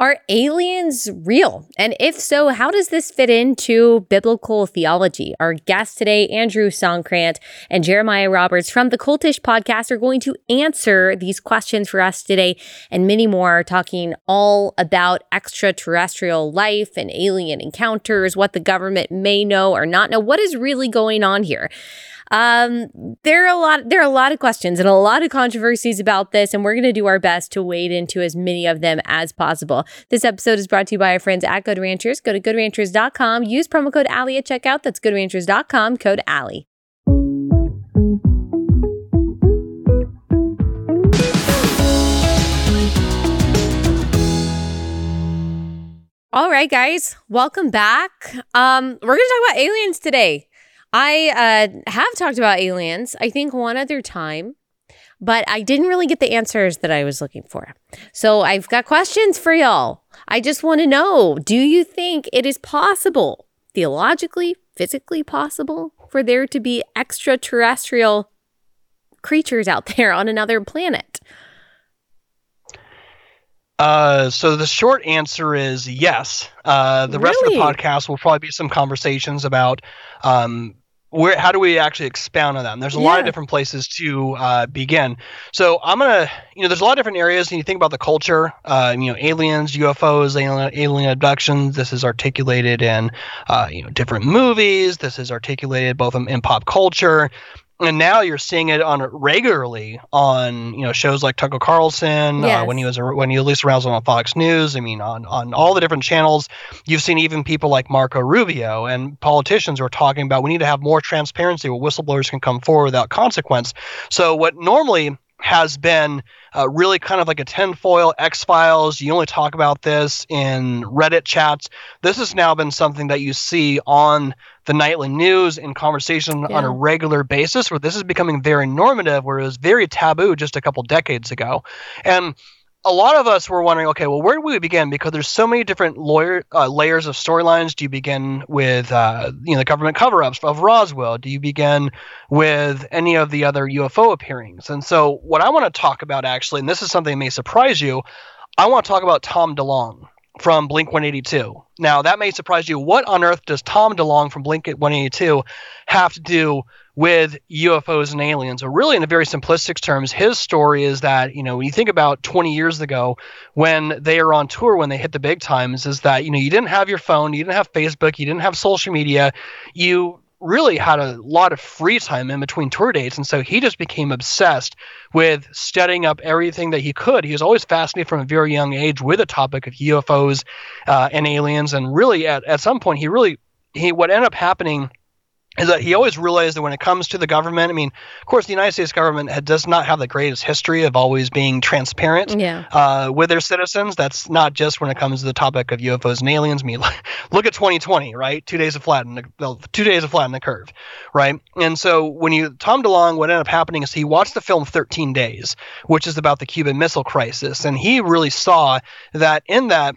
Are aliens real? And if so, how does this fit into biblical theology? Our guests today, Andrew Soncrant and Jeremiah Roberts from the Cultish podcast, are going to answer these questions for us today and many more, talking all about extraterrestrial life and alien encounters, what the government may know or not know, what is really going on here. Um, there are a lot there are a lot of questions and a lot of controversies about this, and we're going to do our best to wade into as many of them as possible. This episode is brought to you by our friends at Good Ranchers. Go to goodranchers.com. Use promo code Allie at checkout. That's goodranchers.com. Code Allie. All right, guys, welcome back. Um, we're going to talk about aliens today. I uh, have talked about aliens, I think one other time, but I didn't really get the answers that I was looking for. So I've got questions for y'all. I just want to know do you think it is possible, theologically, physically possible, for there to be extraterrestrial creatures out there on another planet? Uh, so the short answer is yes. Uh, the rest of the podcast will probably be some conversations about um, where how do we actually expound on that? And there's a yeah. lot of different places to uh, begin. So I'm gonna, you know, there's a lot of different areas. And you think about the culture, uh, you know, aliens, UFOs, alien, alien abductions. This is articulated in, uh, you know, different movies. This is articulated both in, in pop culture and now you're seeing it on regularly on you know shows like Tucker Carlson yes. uh, when he was when he released arousal on Fox News. I mean on on all the different channels. You've seen even people like Marco Rubio and politicians who are talking about we need to have more transparency where whistleblowers can come forward without consequence. So what normally has been uh, really kind of like a tinfoil X Files. You only talk about this in Reddit chats. This has now been something that you see on the nightly news in conversation yeah. on a regular basis, where this is becoming very normative, where it was very taboo just a couple decades ago. And a lot of us were wondering, okay, well, where do we begin? Because there's so many different lawyer uh, layers of storylines. Do you begin with, uh, you know, the government cover-ups of Roswell? Do you begin with any of the other UFO appearings? And so, what I want to talk about actually, and this is something that may surprise you, I want to talk about Tom DeLonge from Blink 182. Now, that may surprise you. What on earth does Tom DeLonge from Blink 182 have to do with UFOs and aliens. Or really, in a very simplistic terms, his story is that you know when you think about 20 years ago when they are on tour, when they hit the big times, is that you know you didn't have your phone, you didn't have Facebook, you didn't have social media, you really had a lot of free time in between tour dates and so he just became obsessed with studying up everything that he could. He was always fascinated from a very young age with the topic of ufos uh, and aliens and really at, at some point he really he what ended up happening is that he always realized that when it comes to the government, I mean, of course, the United States government had, does not have the greatest history of always being transparent yeah. uh, with their citizens. That's not just when it comes to the topic of UFOs and aliens. I mean, look at 2020, right? Two days of flatten the well, two days of flatten the curve, right? And so when you Tom DeLonge, what ended up happening is he watched the film 13 Days, which is about the Cuban Missile Crisis, and he really saw that in that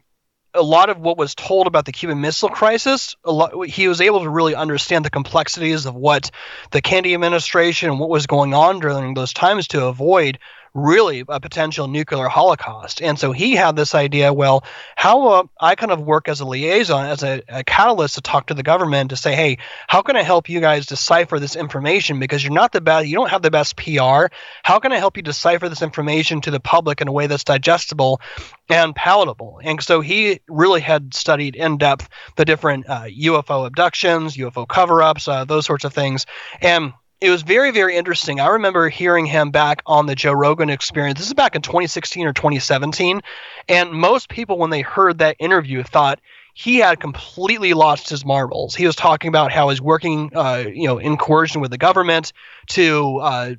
a lot of what was told about the Cuban Missile Crisis, lot, he was able to really understand the complexities of what the Kennedy administration and what was going on during those times to avoid really a potential nuclear holocaust. And so he had this idea well, how uh, I kind of work as a liaison, as a, a, catalyst to talk to the government to say, hey, how can I help you guys decipher this information? Because you're not the best, you don't have the best PR. How can I help you decipher this information to the public in a way that's digestible and palatable? And so he really had studied in depth the different uh, UFO abductions, UFO cover ups, uh, those sorts of things. And it was very very interesting. I remember hearing him back on the joe rogan experience. This is back in 2016 or 2017 and most people when they heard that interview thought he had completely lost his marbles. He was talking about how he's working uh, you know in coercion with the government to uh,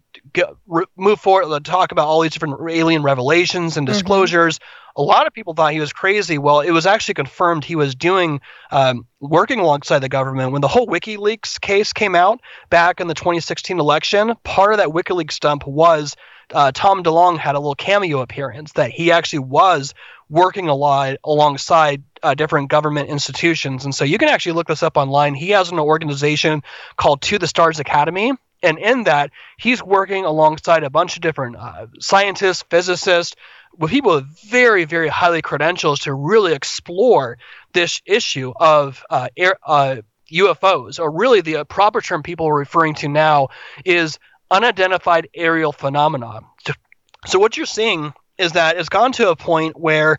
re- move forward talk about all these different alien revelations and mm-hmm. disclosures. mm-hmm a lot of people thought he was crazy. Well, it was actually confirmed he was doing um, working alongside the government when the whole WikiLeaks case came out back in the 2016 election. Part of that WikiLeaks dump was uh, Tom DeLonge had a little cameo appearance that he actually was working a lot alongside uh, different government institutions. And so you can actually look this up online. He has an organization called To the Stars Academy and in that he's working alongside a bunch of different uh, scientists physicists with people with very, very highly credentials to really explore this issue of uh, air, uh, UFOs, or really the proper term people are referring to now is unidentified aerial phenomena. So what you're seeing is that it's gone to a point where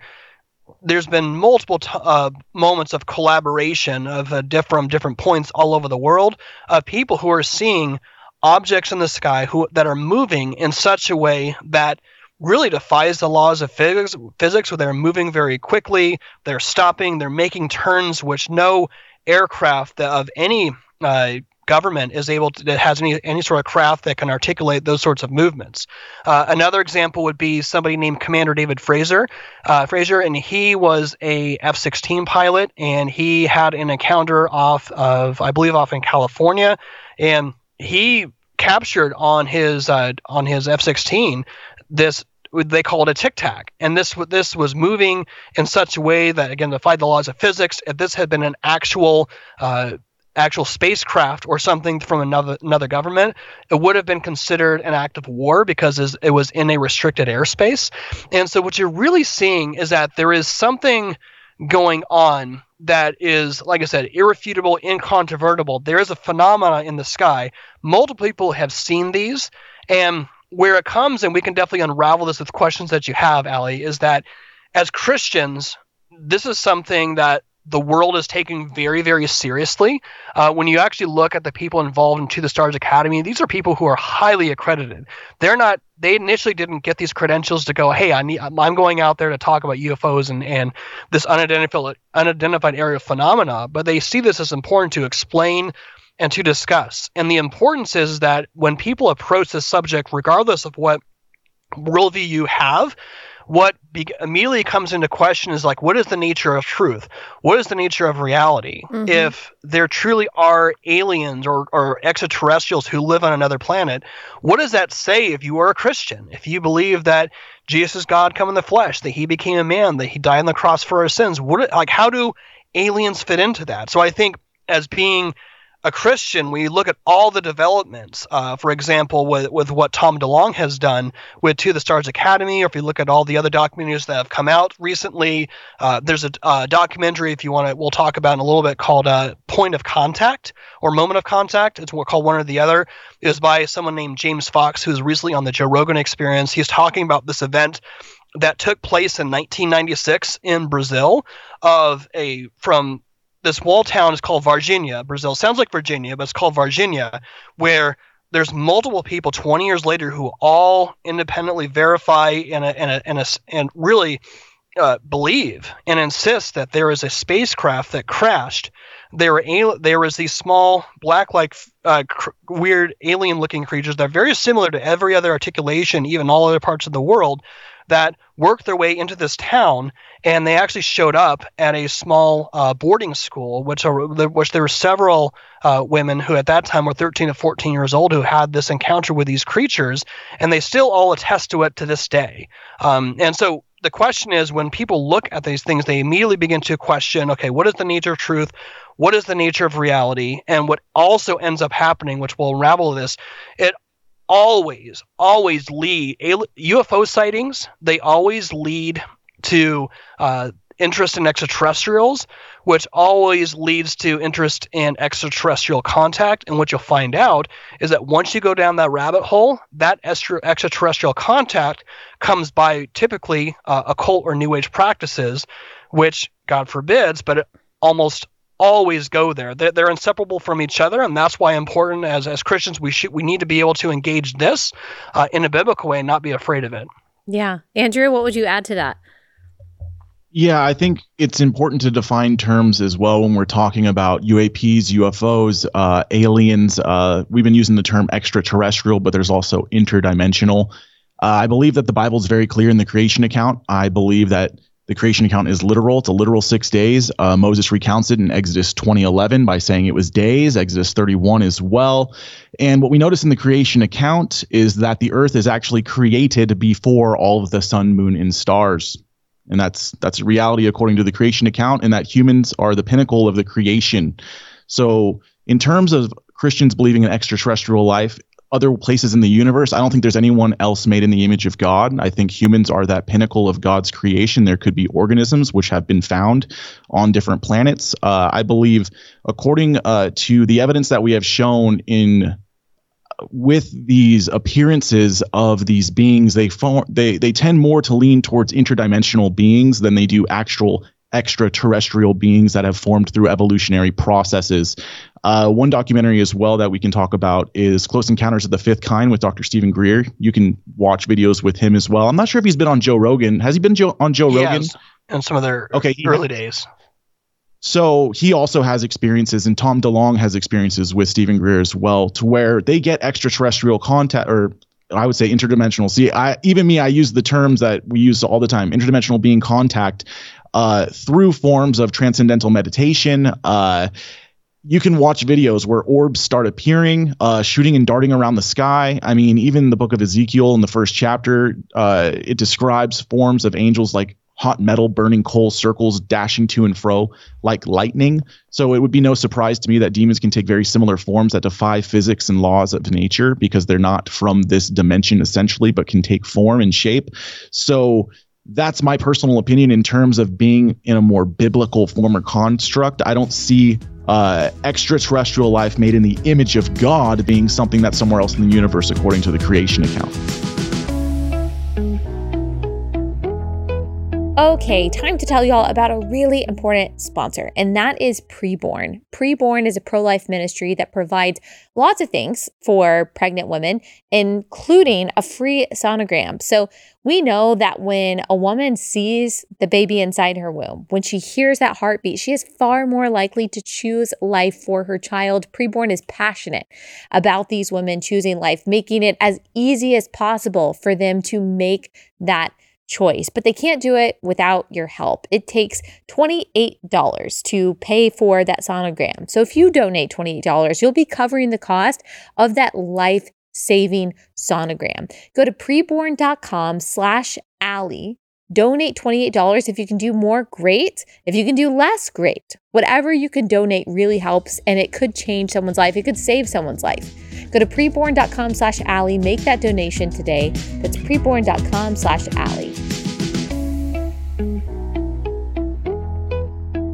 there's been multiple t- uh, moments of collaboration of uh, different different points all over the world of people who are seeing objects in the sky who that are moving in such a way that really defies the laws of physics physics where they're moving very quickly they're stopping they're making turns which no aircraft of any uh, government is able to that has any any sort of craft that can articulate those sorts of movements. Uh, another example would be somebody named Commander David Fraser, uh, Fraser, and he was a F-16 pilot, and he had an encounter off of I believe off in California, and he captured on his uh, on his F-16 this they call it a tic tac, and this this was moving in such a way that again defied the laws of physics. If this had been an actual uh, actual spacecraft or something from another another government, it would have been considered an act of war because it was in a restricted airspace. And so what you're really seeing is that there is something going on that is, like I said, irrefutable, incontrovertible. There is a phenomena in the sky. Multiple people have seen these, and where it comes, and we can definitely unravel this with questions that you have, Allie, is that as Christians, this is something that the world is taking very, very seriously. Uh, when you actually look at the people involved in To the Stars Academy, these are people who are highly accredited. They're not. They initially didn't get these credentials to go. Hey, I need. I'm going out there to talk about UFOs and and this unidentified unidentified aerial phenomena. But they see this as important to explain and to discuss. And the importance is that when people approach this subject, regardless of what worldview you have, what be- immediately comes into question is like, what is the nature of truth? What is the nature of reality? Mm-hmm. If there truly are aliens or, or extraterrestrials who live on another planet, what does that say if you are a Christian? If you believe that Jesus is God come in the flesh, that he became a man, that he died on the cross for our sins, what like how do aliens fit into that? So I think as being a Christian, we look at all the developments, uh, for example, with, with what Tom DeLonge has done with To the Stars Academy, or if you look at all the other documentaries that have come out recently, uh, there's a documentary, if you want to, we'll talk about in a little bit, called uh, Point of Contact or Moment of Contact. It's called one or the other. It was by someone named James Fox, who's recently on the Joe Rogan Experience. He's talking about this event that took place in 1996 in Brazil of a from this wall town is called Varginha, Brazil. Sounds like Virginia, but it's called Varginha, where there's multiple people 20 years later who all independently verify and and and, and really uh, believe and insist that there is a spacecraft that crashed. There were there was these small black-like uh, cr- weird alien-looking creatures that are very similar to every other articulation, even all other parts of the world, that worked their way into this town, and they actually showed up at a small uh, boarding school, which are, which there were several uh, women who at that time were 13 to 14 years old who had this encounter with these creatures, and they still all attest to it to this day. Um, and so the question is when people look at these things, they immediately begin to question okay, what is the nature of truth? What is the nature of reality? And what also ends up happening, which will unravel this, it always, always lead UFO sightings. They always lead to uh, interest in extraterrestrials, which always leads to interest in extraterrestrial contact. And what you'll find out is that once you go down that rabbit hole, that extraterrestrial contact comes by typically uh, occult or new age practices, which God forbids, but it almost always go there. They're, they're, inseparable from each other, and that's why important as as Christians we should we need to be able to engage this uh, in a biblical way and not be afraid of it. Yeah, Andrew, what would you add to that? Yeah, I think it's important to define terms as well when we're talking about UAPs, UFOs, uh, aliens. Uh, we've been using the term extraterrestrial, but there's also interdimensional. Uh, I believe that the Bible is very clear in the creation account. I believe that the creation account is literal. It's a literal six days. Uh, Moses recounts it in Exodus 2011 by saying it was days, Exodus 31 as well. And what we notice in the creation account is that the earth is actually created before all of the sun, moon, and stars. And that's that's reality according to the creation account, and that humans are the pinnacle of the creation. So, in terms of Christians believing in extraterrestrial life, other places in the universe. I don't think there's anyone else made in the image of God. I think humans are that pinnacle of God's creation. There could be organisms which have been found on different planets. Uh, I believe, according uh, to the evidence that we have shown in with these appearances of these beings, they form, they they tend more to lean towards interdimensional beings than they do actual extraterrestrial beings that have formed through evolutionary processes. Uh, one documentary as well that we can talk about is Close Encounters of the Fifth Kind with Dr. Steven Greer. You can watch videos with him as well. I'm not sure if he's been on Joe Rogan. Has he been Joe, on Joe he Rogan? in some of their okay, early days. So he also has experiences, and Tom DeLonge has experiences with Steven Greer as well, to where they get extraterrestrial contact, or I would say interdimensional. See, I even me, I use the terms that we use all the time: interdimensional being contact uh, through forms of transcendental meditation. Uh, you can watch videos where orbs start appearing, uh, shooting and darting around the sky. I mean, even the book of Ezekiel in the first chapter, uh, it describes forms of angels like hot metal burning coal circles dashing to and fro like lightning. So it would be no surprise to me that demons can take very similar forms that defy physics and laws of nature because they're not from this dimension essentially, but can take form and shape. So that's my personal opinion in terms of being in a more biblical form or construct. I don't see uh, extraterrestrial life made in the image of God being something that's somewhere else in the universe, according to the creation account. Okay, time to tell y'all about a really important sponsor, and that is Preborn. Preborn is a pro life ministry that provides lots of things for pregnant women, including a free sonogram. So, we know that when a woman sees the baby inside her womb, when she hears that heartbeat, she is far more likely to choose life for her child. Preborn is passionate about these women choosing life, making it as easy as possible for them to make that choice, but they can't do it without your help. It takes $28 to pay for that sonogram. So if you donate $28, you'll be covering the cost of that life saving sonogram. Go to preborn.com slash Allie. Donate $28. If you can do more, great. If you can do less, great. Whatever you can donate really helps and it could change someone's life. It could save someone's life. Go to preborn.com slash Allie. Make that donation today. That's preborn.com slash Allie.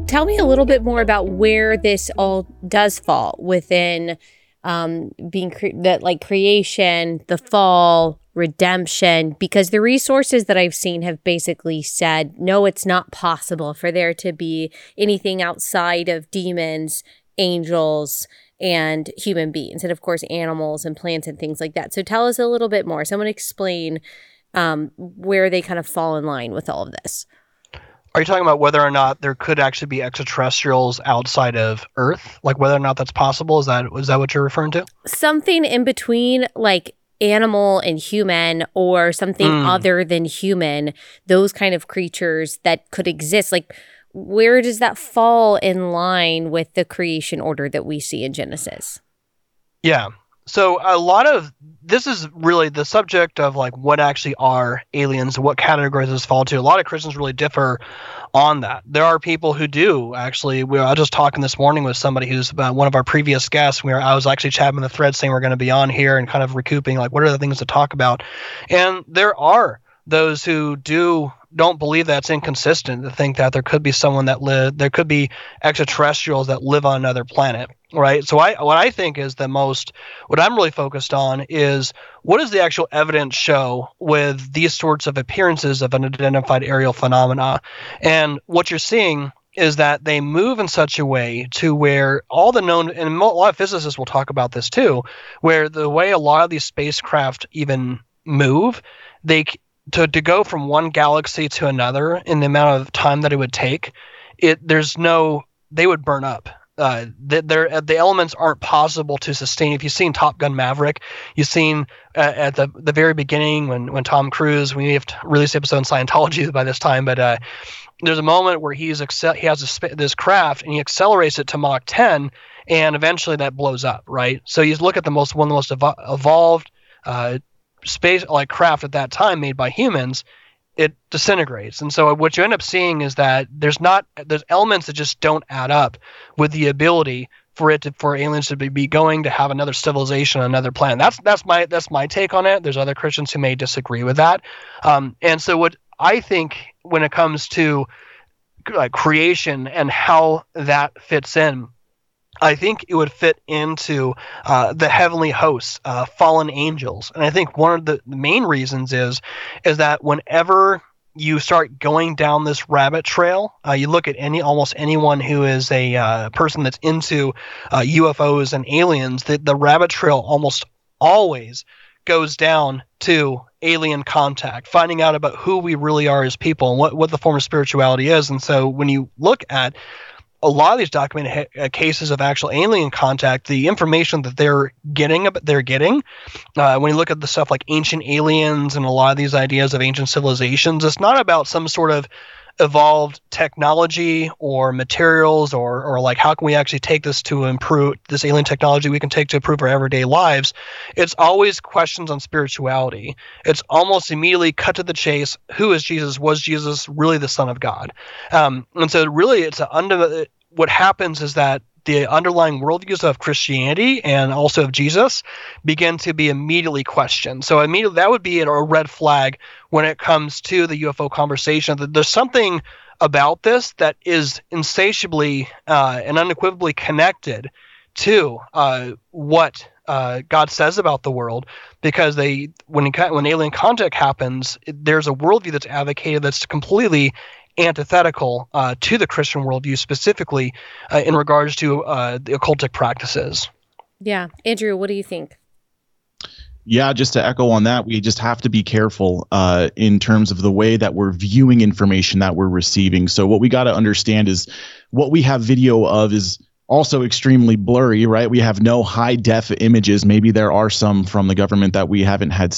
Tell me a little bit more about where this all does fall within um, being cre- that like creation, the fall, redemption, because the resources that I've seen have basically said, no, it's not possible for there to be anything outside of demons, angels, and human beings, and of course, animals and plants and things like that. So tell us a little bit more. Someone explain um, where they kind of fall in line with all of this. Are you talking about whether or not there could actually be extraterrestrials outside of Earth? Like whether or not that's possible? Is that is that what you're referring to? Something in between, like animal and human, or something mm. other than human. Those kind of creatures that could exist, like where does that fall in line with the creation order that we see in Genesis? Yeah. So a lot of this is really the subject of like what actually are aliens, what categories this fall to. A lot of Christians really differ on that. There are people who do actually. We were, I was just talking this morning with somebody who's uh, one of our previous guests. We were, I was actually chatting the thread saying we're going to be on here and kind of recouping like what are the things to talk about. And there are those who do don't believe that's inconsistent to think that there could be someone that live there could be extraterrestrials that live on another planet right? So i what i think is the most what i'm really focused on is what does the actual evidence show with these sorts of appearances of unidentified aerial phenomena? And what you're seeing is that they move in such a way to where all the known and a lot of physicists will talk about this too where the way a lot of these spacecraft even move they to to go from one galaxy to another in the amount of time that it would take, it there's no they would burn up. Uh, the, the elements aren't possible to sustain. If you've seen Top Gun Maverick, you've seen uh, at the the very beginning when when Tom Cruise, we have to release the episode in Scientology by this time, but uh, there's a moment where he's accel- he has this, this craft and he accelerates it to Mach 10, and eventually that blows up, right? So you look at the most one of the most evo- evolved uh, space like craft at that time made by humans it disintegrates and so what you end up seeing is that there's not there's elements that just don't add up with the ability for it to, for aliens to be going to have another civilization on another planet. That's that's my that's my take on it. There's other Christians who may disagree with that. Um, and so what I think when it comes to uh, creation and how that fits in. I think it would fit into uh, the heavenly hosts, uh, fallen angels, and I think one of the main reasons is is that whenever you start going down this rabbit trail. Uh, you look at any almost anyone who is a uh, person that's into uh, UFOs and aliens. The, the rabbit trail almost always goes down to alien contact, finding out about who we really are as people and what, what the form of spirituality is. And so when you look at a lot of these documented ha- uh, cases of actual alien contact, the information that they're getting, they're getting, uh, when you look at the stuff like ancient aliens and a lot of these ideas of ancient civilizations, it's not about some sort of evolved technology or materials or or like how can we actually take this to improve this alien technology we can take to improve our everyday lives it's always questions on spirituality. It's almost immediately cut to the chase who is jesus? Was jesus really the son of god? Um, and so really it's a under what happens is that the underlying worldviews of Christianity and also of Jesus begin to be immediately questioned. So immediately that would be a red flag when it comes to the UFO conversation. That there's something about this that is insatiably uh, and unequivocally connected to uh, what uh, God says about the world, because they when when alien contact happens, there's a worldview that's advocated that's completely antithetical uh, to the Christian worldview, specifically uh, in regards to uh, the occultic practices. Yeah. Andrew, what do you think? Yeah, just to echo on that, we just have to be careful uh, in terms of the way that we're viewing information that we're receiving. So, what we got to understand is what we have video of is also extremely blurry, right? We have no high def images. Maybe there are some from the government that we haven't had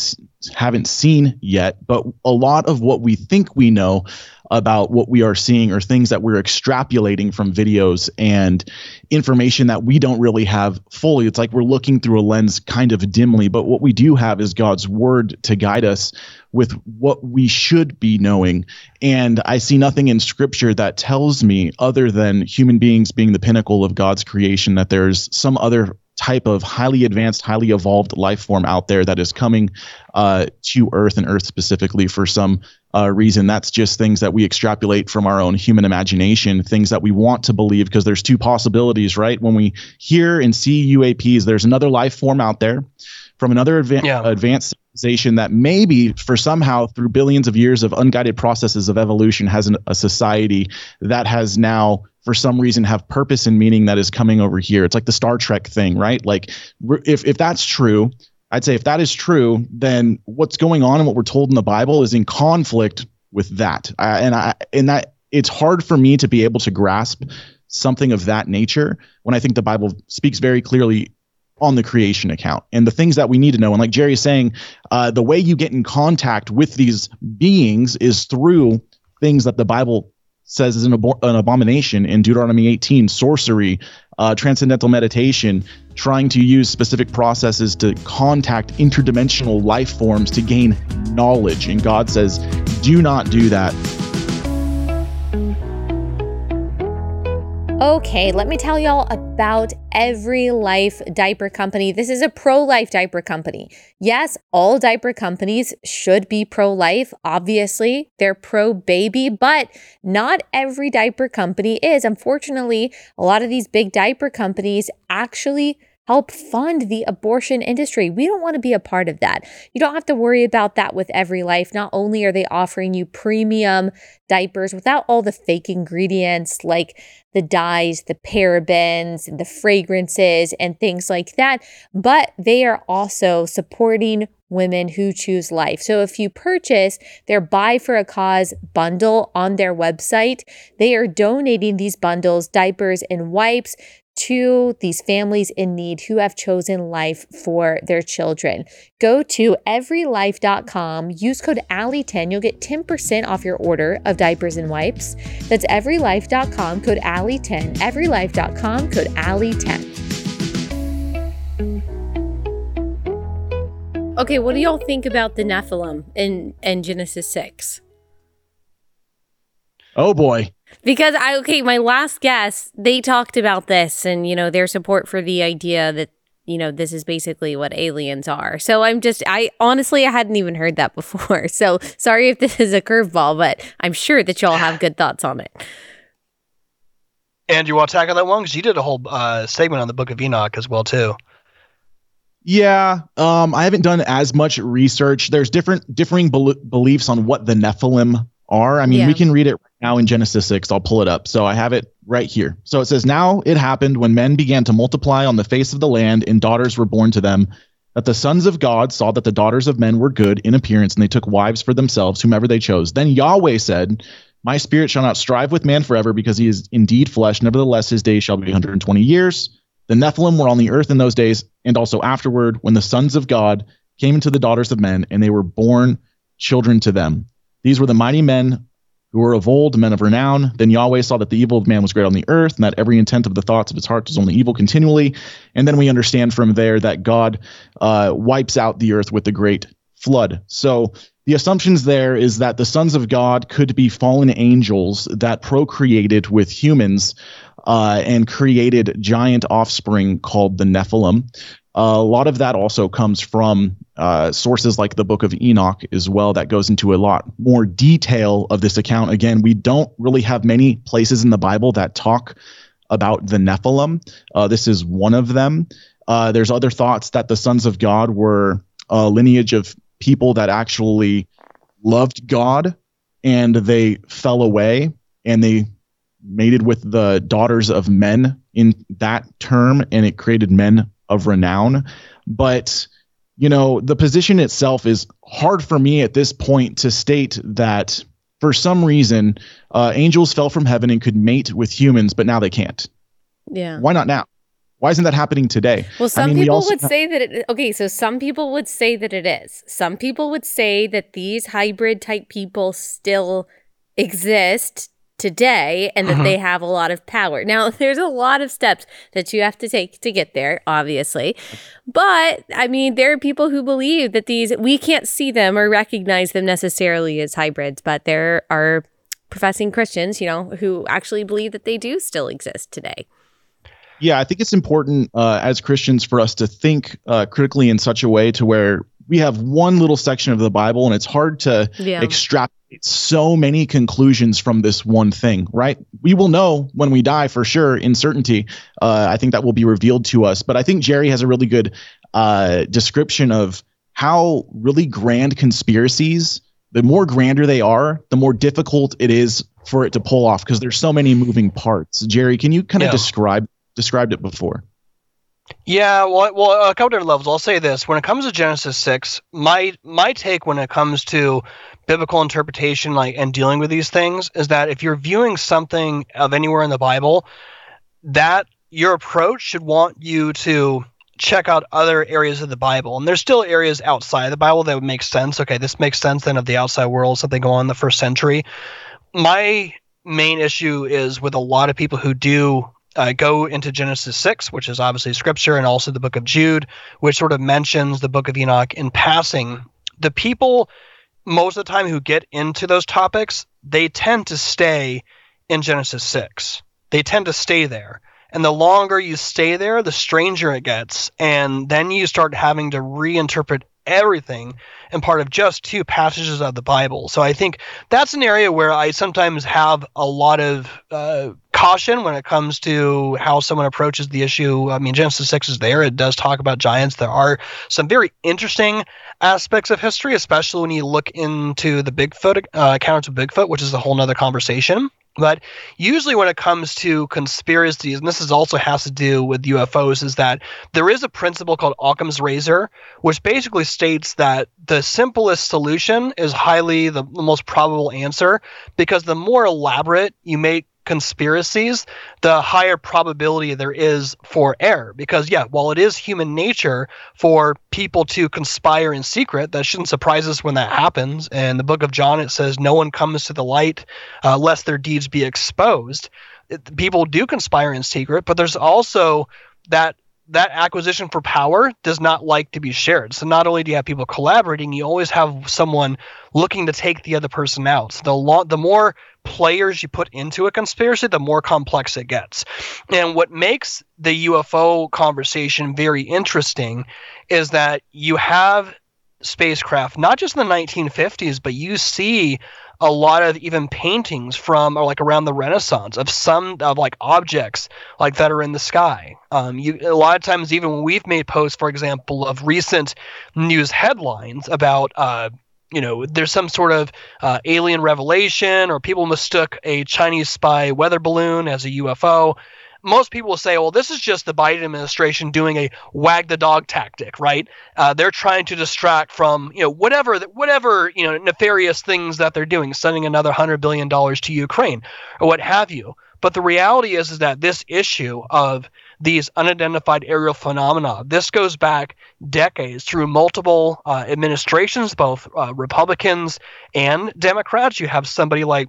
haven't seen yet, but a lot of what we think we know about what we are seeing or things that we're extrapolating from videos and information that we don't really have fully. It's like we're looking through a lens kind of dimly, but what we do have is God's word to guide us with what we should be knowing. And I see nothing in scripture that tells me, other than human beings being the pinnacle of God's creation, that there's some other type of highly advanced, highly evolved life form out there that is coming uh, to Earth and Earth specifically for some uh, reason. That's just things that we extrapolate from our own human imagination, things that we want to believe, because there's two possibilities, right? When we hear and see UAPs, there's another life form out there from another adva- yeah. advanced civilization that maybe for somehow through billions of years of unguided processes of evolution has an, a society that has now for some reason have purpose and meaning that is coming over here. It's like the Star Trek thing, right? Like if if that's true, I'd say if that is true, then what's going on and what we're told in the Bible is in conflict with that. Uh, and I and that it's hard for me to be able to grasp something of that nature when I think the Bible speaks very clearly on the creation account and the things that we need to know. And like Jerry is saying, uh, the way you get in contact with these beings is through things that the Bible says is an, an abomination in Deuteronomy 18 sorcery, uh, transcendental meditation, trying to use specific processes to contact interdimensional life forms to gain knowledge. And God says, do not do that. Okay, let me tell y'all about Every Life Diaper Company. This is a pro life diaper company. Yes, all diaper companies should be pro life. Obviously, they're pro baby, but not every diaper company is. Unfortunately, a lot of these big diaper companies actually help fund the abortion industry. We don't want to be a part of that. You don't have to worry about that with Every Life. Not only are they offering you premium diapers without all the fake ingredients like the dyes, the parabens, and the fragrances and things like that, but they are also supporting women who choose life. So if you purchase their Buy for a Cause bundle on their website, they are donating these bundles, diapers, and wipes to these families in need who have chosen life for their children. Go to everylife.com, use code ALLIE10, you'll get 10% off your order of diapers and wipes. That's everylife.com, code ALLIE10, everylife.com, code ALLIE10. Okay, what do y'all think about the Nephilim in, in Genesis 6? Oh boy. Because I okay, my last guess, they talked about this and you know their support for the idea that you know this is basically what aliens are. So I'm just I honestly I hadn't even heard that before. So sorry if this is a curveball, but I'm sure that y'all have good thoughts on it. And you want to tackle that one because you did a whole uh, segment on the Book of Enoch as well too. Yeah, um, I haven't done as much research. There's different differing be- beliefs on what the Nephilim are. I mean, yeah. we can read it right now in Genesis 6. I'll pull it up. So I have it right here. So it says, Now it happened when men began to multiply on the face of the land and daughters were born to them, that the sons of God saw that the daughters of men were good in appearance and they took wives for themselves, whomever they chose. Then Yahweh said, My spirit shall not strive with man forever because he is indeed flesh. Nevertheless, his days shall be 120 years. The Nephilim were on the earth in those days and also afterward when the sons of God came into the daughters of men and they were born children to them. These were the mighty men who were of old, men of renown. Then Yahweh saw that the evil of man was great on the earth, and that every intent of the thoughts of his heart was only evil continually. And then we understand from there that God uh, wipes out the earth with the great flood. So the assumptions there is that the sons of God could be fallen angels that procreated with humans uh, and created giant offspring called the Nephilim. A lot of that also comes from uh, sources like the Book of Enoch as well, that goes into a lot more detail of this account. Again, we don't really have many places in the Bible that talk about the Nephilim. Uh, this is one of them. Uh, there's other thoughts that the sons of God were a lineage of people that actually loved God and they fell away and they mated with the daughters of men in that term and it created men of renown. But, you know, the position itself is hard for me at this point to state that for some reason uh, angels fell from heaven and could mate with humans, but now they can't. Yeah. Why not now? Why isn't that happening today? Well, some I mean, people we would say that it, okay, so some people would say that it is. Some people would say that these hybrid type people still exist today and that they mm-hmm. have a lot of power. Now, there's a lot of steps that you have to take to get there, obviously. But I mean, there are people who believe that these, we can't see them or recognize them necessarily as hybrids, but there are professing Christians, you know, who actually believe that they do still exist today. Yeah, I think it's important uh, as Christians for us to think uh, critically in such a way to where we have one little section of the Bible and it's hard to yeah. extrapolate so many conclusions from this one thing, right? We will know when we die for sure in certainty. Uh, I think that will be revealed to us. But I think Jerry has a really good uh, description of how really grand conspiracies, the more grander they are, the more difficult it is for it to pull off because there's so many moving parts. Jerry, can you kind of yeah. describe described it before? Yeah, well, well, a couple different levels. I'll say this: when it comes to Genesis six, my my take when it comes to biblical interpretation, like and dealing with these things, is that if you're viewing something of anywhere in the Bible, that your approach should want you to check out other areas of the Bible. And there's still areas outside the Bible that would make sense. Okay, this makes sense then of the outside world, something going on in the first century. My main issue is with a lot of people who do uh, go into Genesis 6, which is obviously scripture, and also the book of Jude, which sort of mentions the book of Enoch in passing. The people, most of the time, who get into those topics, they tend to stay in Genesis 6. They tend to stay there. And the longer you stay there, the stranger it gets. And then you start having to reinterpret everything and part of just two passages of the Bible. So I think that's an area where I sometimes have a lot of uh, caution when it comes to how someone approaches the issue. I mean, Genesis 6 is there. It does talk about giants. There are some very interesting aspects of history, especially when you look into the Bigfoot uh, accounts of Bigfoot, which is a whole nother conversation. But usually, when it comes to conspiracies, and this is also has to do with UFOs, is that there is a principle called Occam's razor, which basically states that the simplest solution is highly the, the most probable answer because the more elaborate you make conspiracies, the higher probability there is for error. Because, yeah, while it is human nature for people to conspire in secret, that shouldn't surprise us when that happens. In the book of John, it says, No one comes to the light uh, lest their deeds be exposed. It, people do conspire in secret, but there's also that that acquisition for power does not like to be shared. So not only do you have people collaborating, you always have someone looking to take the other person out. So the lo- the more players you put into a conspiracy, the more complex it gets. And what makes the UFO conversation very interesting is that you have spacecraft, not just in the 1950s, but you see a lot of even paintings from or like around the Renaissance of some of like objects like that are in the sky. Um, you a lot of times even when we've made posts, for example, of recent news headlines about uh, you know, there's some sort of uh, alien revelation, or people mistook a Chinese spy weather balloon as a UFO most people will say, well, this is just the Biden administration doing a wag the dog tactic, right? Uh, they're trying to distract from, you know, whatever, whatever, you know, nefarious things that they're doing, sending another hundred billion dollars to Ukraine or what have you. But the reality is, is that this issue of these unidentified aerial phenomena, this goes back decades through multiple uh, administrations, both uh, Republicans and Democrats. You have somebody like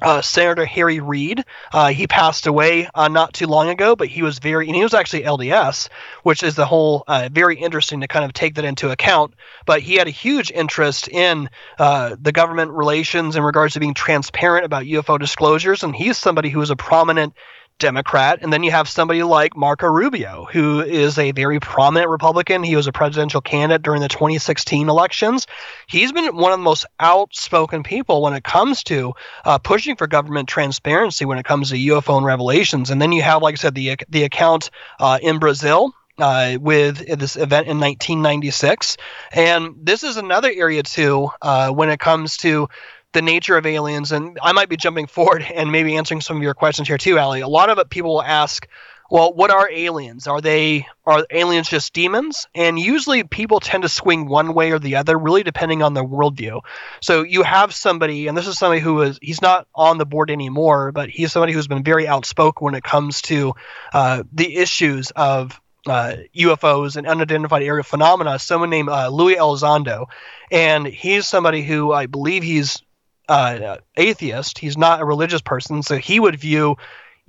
uh, Senator Harry Reid. Uh, he passed away uh, not too long ago, but he was very, and he was actually LDS, which is the whole uh, very interesting to kind of take that into account. But he had a huge interest in uh, the government relations in regards to being transparent about UFO disclosures, and he's somebody who is a prominent Democrat. And then you have somebody like Marco Rubio, who is a very prominent Republican. He was a presidential candidate during the 2016 elections. He's been one of the most outspoken people when it comes to uh, pushing for government transparency when it comes to UFO and revelations. And then you have, like I said, the, the account uh, in Brazil uh, with this event in 1996. And this is another area, too, uh, when it comes to the nature of aliens, and I might be jumping forward and maybe answering some of your questions here too, Allie. A lot of it people will ask, well, what are aliens? Are they are aliens just demons? And usually people tend to swing one way or the other, really depending on their worldview. So you have somebody, and this is somebody who is he's not on the board anymore, but he's somebody who's been very outspoken when it comes to uh, the issues of uh, UFOs and unidentified aerial phenomena. Someone named uh, Luis Elizondo, and he's somebody who I believe he's uh, atheist. He's not a religious person, so he would view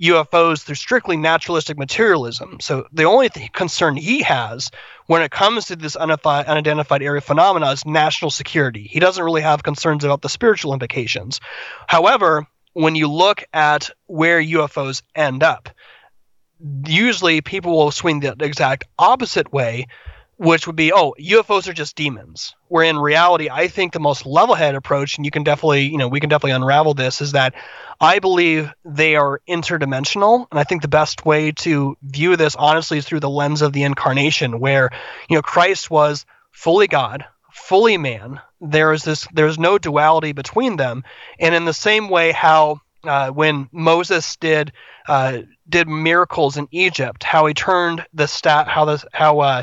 UFOs through strictly naturalistic materialism. So the only th- concern he has when it comes to this unidentified aerial phenomena is national security. He doesn't really have concerns about the spiritual implications. However, when you look at where UFOs end up, usually people will swing the exact opposite way which would be, oh, UFOs are just demons. Where in reality, I think the most level-headed approach, and you can definitely, you know, we can definitely unravel this, is that I believe they are interdimensional, and I think the best way to view this honestly is through the lens of the incarnation, where you know Christ was fully God, fully man. There is this, there's no duality between them, and in the same way, how uh, when Moses did uh, did miracles in Egypt, how he turned the stat, how the how uh,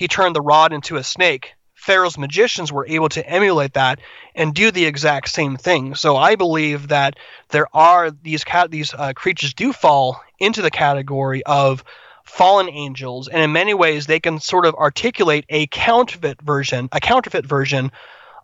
he turned the rod into a snake. Pharaoh's magicians were able to emulate that and do the exact same thing. So I believe that there are these cat these uh, creatures do fall into the category of fallen angels, and in many ways they can sort of articulate a counterfeit version, a counterfeit version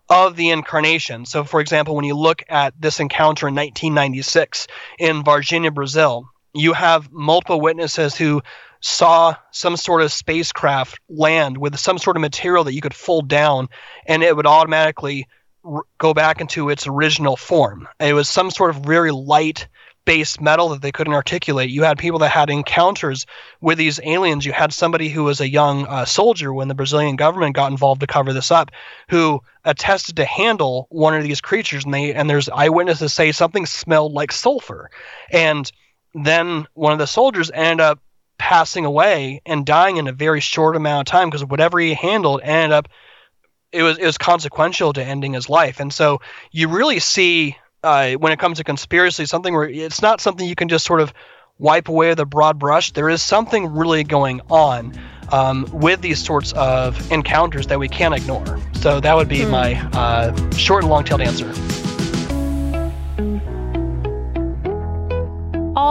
of the incarnation. So, for example, when you look at this encounter in 1996 in Varginha, Brazil, you have multiple witnesses who saw some sort of spacecraft land with some sort of material that you could fold down and it would automatically r- go back into its original form. It was some sort of very light based metal that they couldn't articulate. You had people that had encounters with these aliens. You had somebody who was a young uh, soldier when the Brazilian government got involved to cover this up, who attested to handle one of these creatures, and they and there's eyewitnesses say something smelled like sulfur, and then one of the soldiers ended up passing away and dying in a very short amount of time because whatever he handled ended up it was it was consequential to ending his life. And so you really see uh, when it comes to conspiracy something where it's not something you can just sort of wipe away with a broad brush. There is something really going on um, with these sorts of encounters that we can't ignore. So that would be mm. my uh, short and long tailed answer.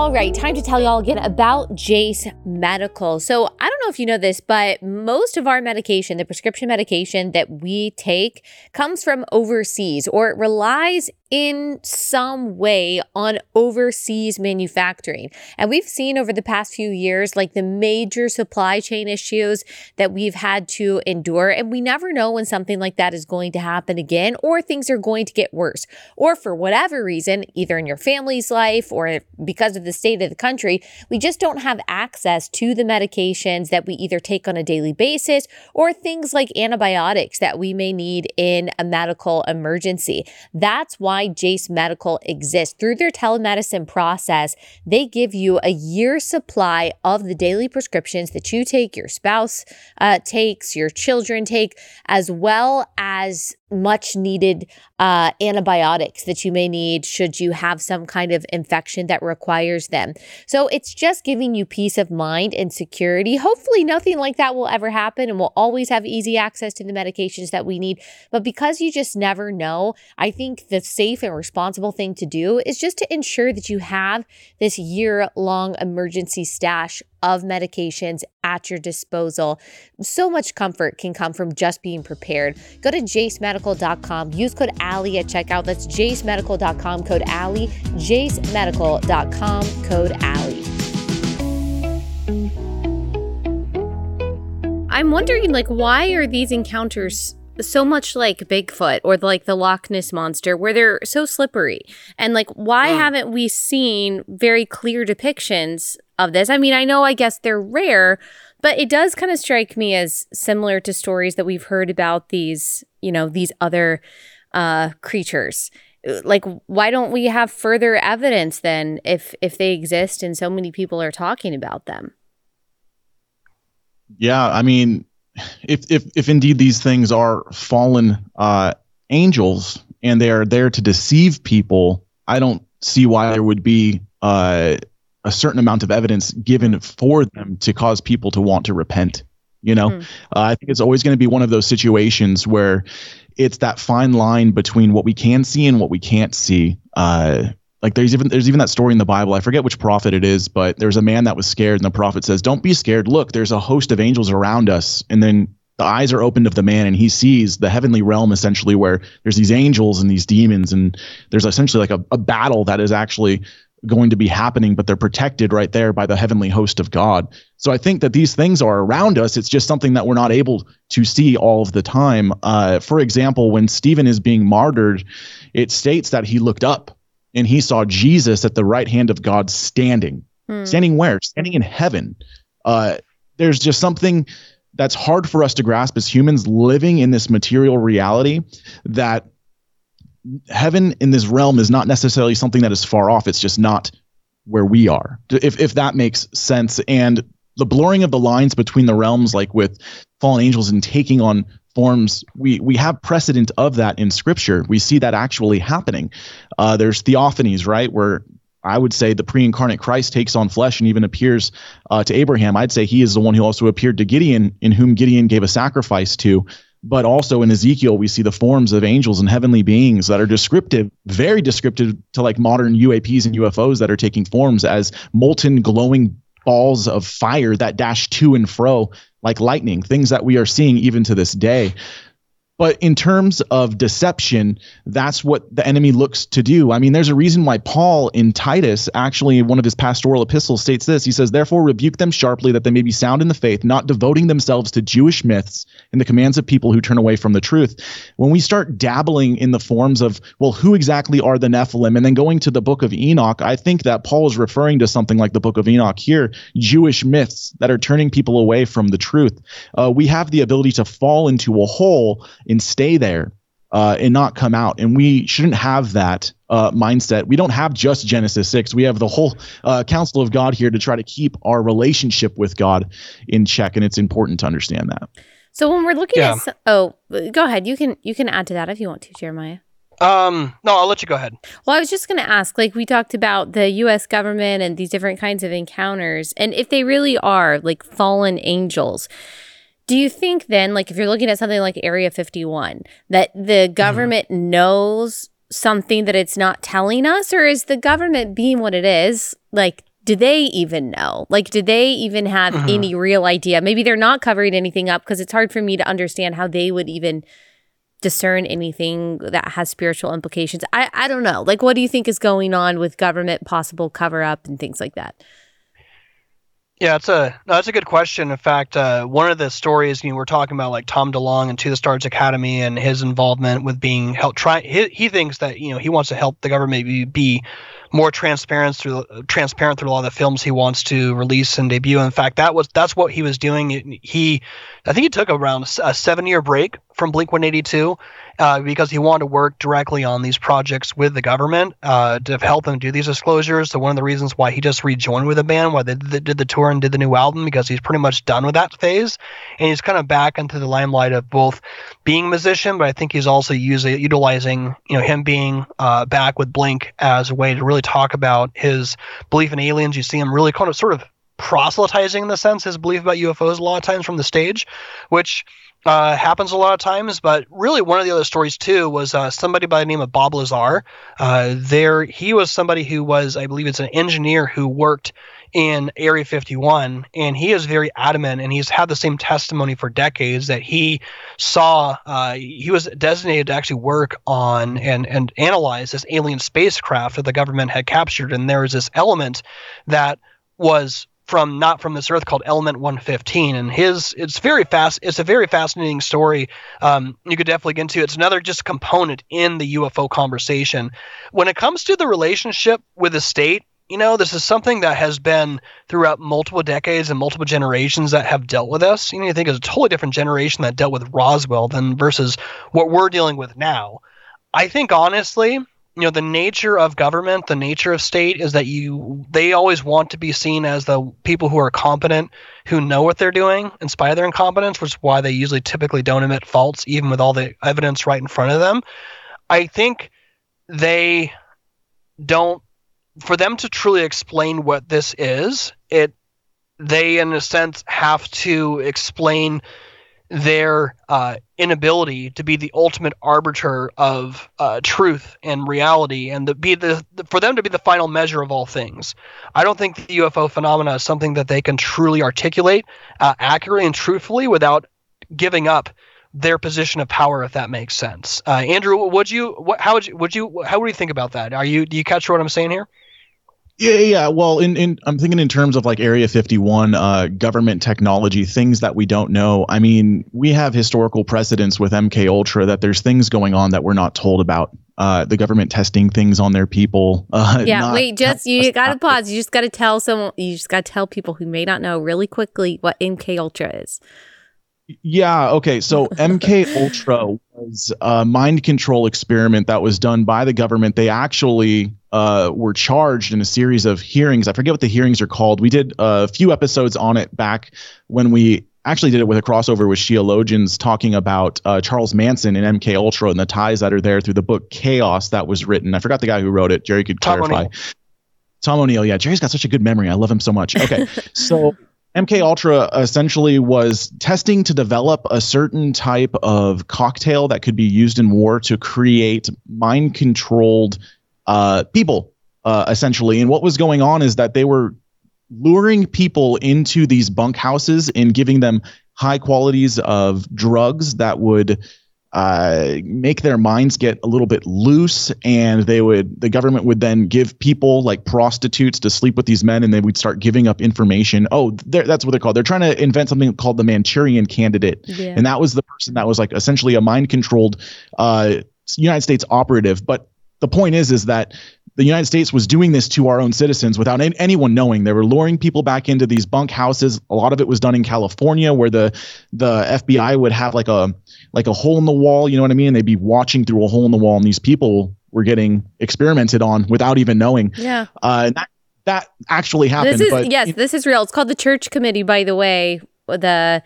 All right, time to tell y'all again about Jase Medical. So, I don't know if you know this, but most of our medication, the prescription medication that we take, comes from overseas or it relies in some way on overseas manufacturing. And we've seen over the past few years, like the major supply chain issues that we've had to endure. And we never know when something like that is going to happen again, or things are going to get worse, or for whatever reason, either in your family's life or because of the state of the country, we just don't have access to the medications that we either take on a daily basis or things like antibiotics that we may need in a medical emergency. That's why Jase Medical exists. Through their telemedicine process, they give you a year's supply of the daily prescriptions that you take, your spouse uh, takes, your children take, as well as much needed uh, antibiotics that you may need should you have some kind of infection that requires them. So it's just giving you peace of mind and security. Hopefully, nothing like that will ever happen and we'll always have easy access to the medications that we need. But because you just never know, I think the safe and responsible thing to do is just to ensure that you have this year long emergency stash of medications at your disposal. So much comfort can come from just being prepared. Go to jasemedical.com, use code Allie at checkout. That's jasemedical.com, code Allie, jasemedical.com, code Allie. I'm wondering, like, why are these encounters so much like Bigfoot or like the Loch Ness monster where they're so slippery. And like why mm. haven't we seen very clear depictions of this? I mean, I know I guess they're rare, but it does kind of strike me as similar to stories that we've heard about these, you know, these other uh creatures. Like why don't we have further evidence then if if they exist and so many people are talking about them? Yeah, I mean, if if if indeed these things are fallen uh, angels and they are there to deceive people, I don't see why there would be uh, a certain amount of evidence given for them to cause people to want to repent. You know, mm. uh, I think it's always going to be one of those situations where it's that fine line between what we can see and what we can't see. Uh, like there's even there's even that story in the Bible. I forget which prophet it is, but there's a man that was scared, and the prophet says, "Don't be scared. Look, there's a host of angels around us." And then the eyes are opened of the man, and he sees the heavenly realm essentially, where there's these angels and these demons, and there's essentially like a, a battle that is actually going to be happening, but they're protected right there by the heavenly host of God. So I think that these things are around us. It's just something that we're not able to see all of the time. Uh, for example, when Stephen is being martyred, it states that he looked up and he saw Jesus at the right hand of God standing. Hmm. Standing where? Standing in heaven. Uh, there's just something that's hard for us to grasp as humans living in this material reality that heaven in this realm is not necessarily something that is far off. It's just not where we are. If if that makes sense. And the blurring of the lines between the realms, like with fallen angels and taking on forms we we have precedent of that in scripture. We see that actually happening. Uh, there's theophanies right where i would say the pre-incarnate christ takes on flesh and even appears uh, to abraham. I'd say he is the one who also appeared to gideon in whom gideon gave a sacrifice to. But also in ezekiel we see the forms of angels and heavenly beings that are descriptive very descriptive to like modern uaps and ufos that are taking forms as molten glowing balls of fire that dash to and fro like lightning, things that we are seeing even to this day. But in terms of deception, that's what the enemy looks to do. I mean, there's a reason why Paul in Titus, actually, in one of his pastoral epistles, states this. He says, Therefore, rebuke them sharply that they may be sound in the faith, not devoting themselves to Jewish myths and the commands of people who turn away from the truth. When we start dabbling in the forms of, well, who exactly are the Nephilim, and then going to the book of Enoch, I think that Paul is referring to something like the book of Enoch here Jewish myths that are turning people away from the truth. Uh, we have the ability to fall into a hole and stay there uh, and not come out. And we shouldn't have that uh, mindset. We don't have just Genesis 6. We have the whole uh, counsel of God here to try to keep our relationship with God in check. And it's important to understand that. So when we're looking yeah. at, oh, go ahead. You can, you can add to that if you want to, Jeremiah. Um, no, I'll let you go ahead. Well, I was just going to ask like, we talked about the US government and these different kinds of encounters, and if they really are like fallen angels, do you think then, like if you're looking at something like Area 51, that the mm-hmm. government mm-hmm. knows something that it's not telling us, or is the government being what it is? Like, do they even know? Like, do they even have mm-hmm. any real idea? Maybe they're not covering anything up because it's hard for me to understand how they would even discern anything that has spiritual implications. I, I don't know. Like, what do you think is going on with government possible cover up and things like that? Yeah, it's a no, that's a good question. In fact, uh, one of the stories you know, we're talking about, like Tom DeLonge and To the Stars Academy, and his involvement with being help. Try he, he thinks that you know he wants to help the government be, be more transparent through transparent through a lot of the films he wants to release and debut. In fact, that was that's what he was doing. He, I think he took around a seven year break from Blink 182 uh, because he wanted to work directly on these projects with the government uh, to help them do these disclosures. So one of the reasons why he just rejoined with the band, why they did the tour and did the new album, because he's pretty much done with that phase, and he's kind of back into the limelight of both being a musician, but I think he's also using utilizing you know him being uh, back with Blink as a way to really talk about his belief in aliens. You see him really kind of sort of proselytizing in the sense his belief about UFOs a lot of times from the stage, which uh, happens a lot of times, but really one of the other stories too was uh, somebody by the name of Bob Lazar. Uh, there, he was somebody who was, I believe, it's an engineer who worked in Area 51, and he is very adamant, and he's had the same testimony for decades that he saw. Uh, he was designated to actually work on and and analyze this alien spacecraft that the government had captured, and there was this element that was from not from this earth called element 115 and his it's very fast it's a very fascinating story. Um, you could definitely get into it's another just component in the ufo conversation. When it comes to the relationship with the state you know this is something that has been throughout multiple decades and multiple generations that have dealt with us. You know you think it's a totally different generation that dealt with roswell than versus what we're dealing with now. I think honestly you know the nature of government the nature of state is that you they always want to be seen as the people who are competent who know what they're doing in spite of their incompetence which is why they usually typically don't admit faults even with all the evidence right in front of them. I think they don't for them to truly explain what this is it they in a sense have to explain their uh, inability to be the ultimate arbiter of uh, truth and reality, and to be the, the, for them to be the final measure of all things. I don't think the UFO phenomena is something that they can truly articulate uh, accurately and truthfully without giving up their position of power, if that makes sense. Uh, Andrew, would you? What, how would you? Would you? How would you think about that? Are you? Do you catch what I'm saying here? Yeah, yeah. Well, in, in I'm thinking in terms of like Area 51, uh, government technology, things that we don't know. I mean, we have historical precedents with MK Ultra that there's things going on that we're not told about. Uh, the government testing things on their people. Uh, yeah, wait, just you got to pause. You just got to tell someone. You just got to tell people who may not know really quickly what MK Ultra is. Yeah. Okay. So MK Ultra was a mind control experiment that was done by the government. They actually uh, were charged in a series of hearings. I forget what the hearings are called. We did a few episodes on it back when we actually did it with a crossover with Sheologians talking about uh, Charles Manson and MK Ultra and the ties that are there through the book Chaos that was written. I forgot the guy who wrote it. Jerry could Tom clarify. O'Neill. Tom O'Neill. Yeah, Jerry's got such a good memory. I love him so much. Okay, so MK Ultra essentially was testing to develop a certain type of cocktail that could be used in war to create mind controlled uh, people, uh, essentially. And what was going on is that they were luring people into these bunkhouses and giving them high qualities of drugs that would uh, make their minds get a little bit loose. And they would the government would then give people like prostitutes to sleep with these men. And they would start giving up information. Oh that's what they're called. They're trying to invent something called the manchurian candidate. Yeah. and that was the person that was like essentially a mind controlled uh, united states operative. But the point is is that the United States was doing this to our own citizens without any, anyone knowing. They were luring people back into these bunk houses. A lot of it was done in California, where the the FBI would have like a like a hole in the wall. You know what I mean? They'd be watching through a hole in the wall, and these people were getting experimented on without even knowing. Yeah. Uh, that that actually happened. This is but, yes, this is real. It's called the Church Committee, by the way. The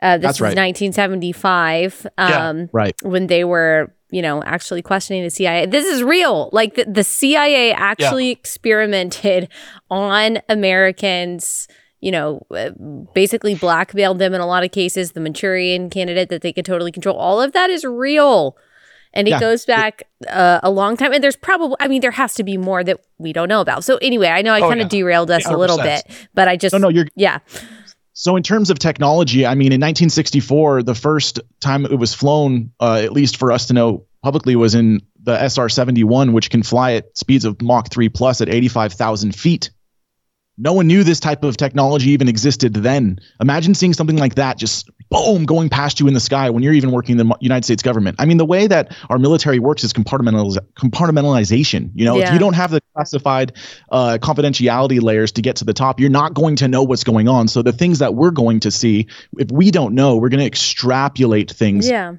uh, this That's is right. 1975. Um, yeah, right. When they were you know, actually questioning the CIA. This is real. Like the, the CIA actually yeah. experimented on Americans, you know, uh, basically blackmailed them in a lot of cases. The Manchurian candidate that they could totally control. All of that is real. and it yeah. goes back uh, a long time. And there's probably, I mean, there has to be more that we don't know about. So anyway, I know I oh, kind of yeah. derailed us yeah, a little bit, but I just, no, no, you're, yeah. So in terms of technology, I mean, in 1964, the first time it was flown, uh, at least for us to know publicly, was in the SR-71, which can fly at speeds of Mach 3 plus at 85,000 feet. No one knew this type of technology even existed then. Imagine seeing something like that just boom going past you in the sky when you're even working in the United States government. I mean, the way that our military works is compartmentaliz- compartmentalization. You know, yeah. if you don't have the classified uh, confidentiality layers to get to the top, you're not going to know what's going on. So the things that we're going to see, if we don't know, we're going to extrapolate things. Yeah.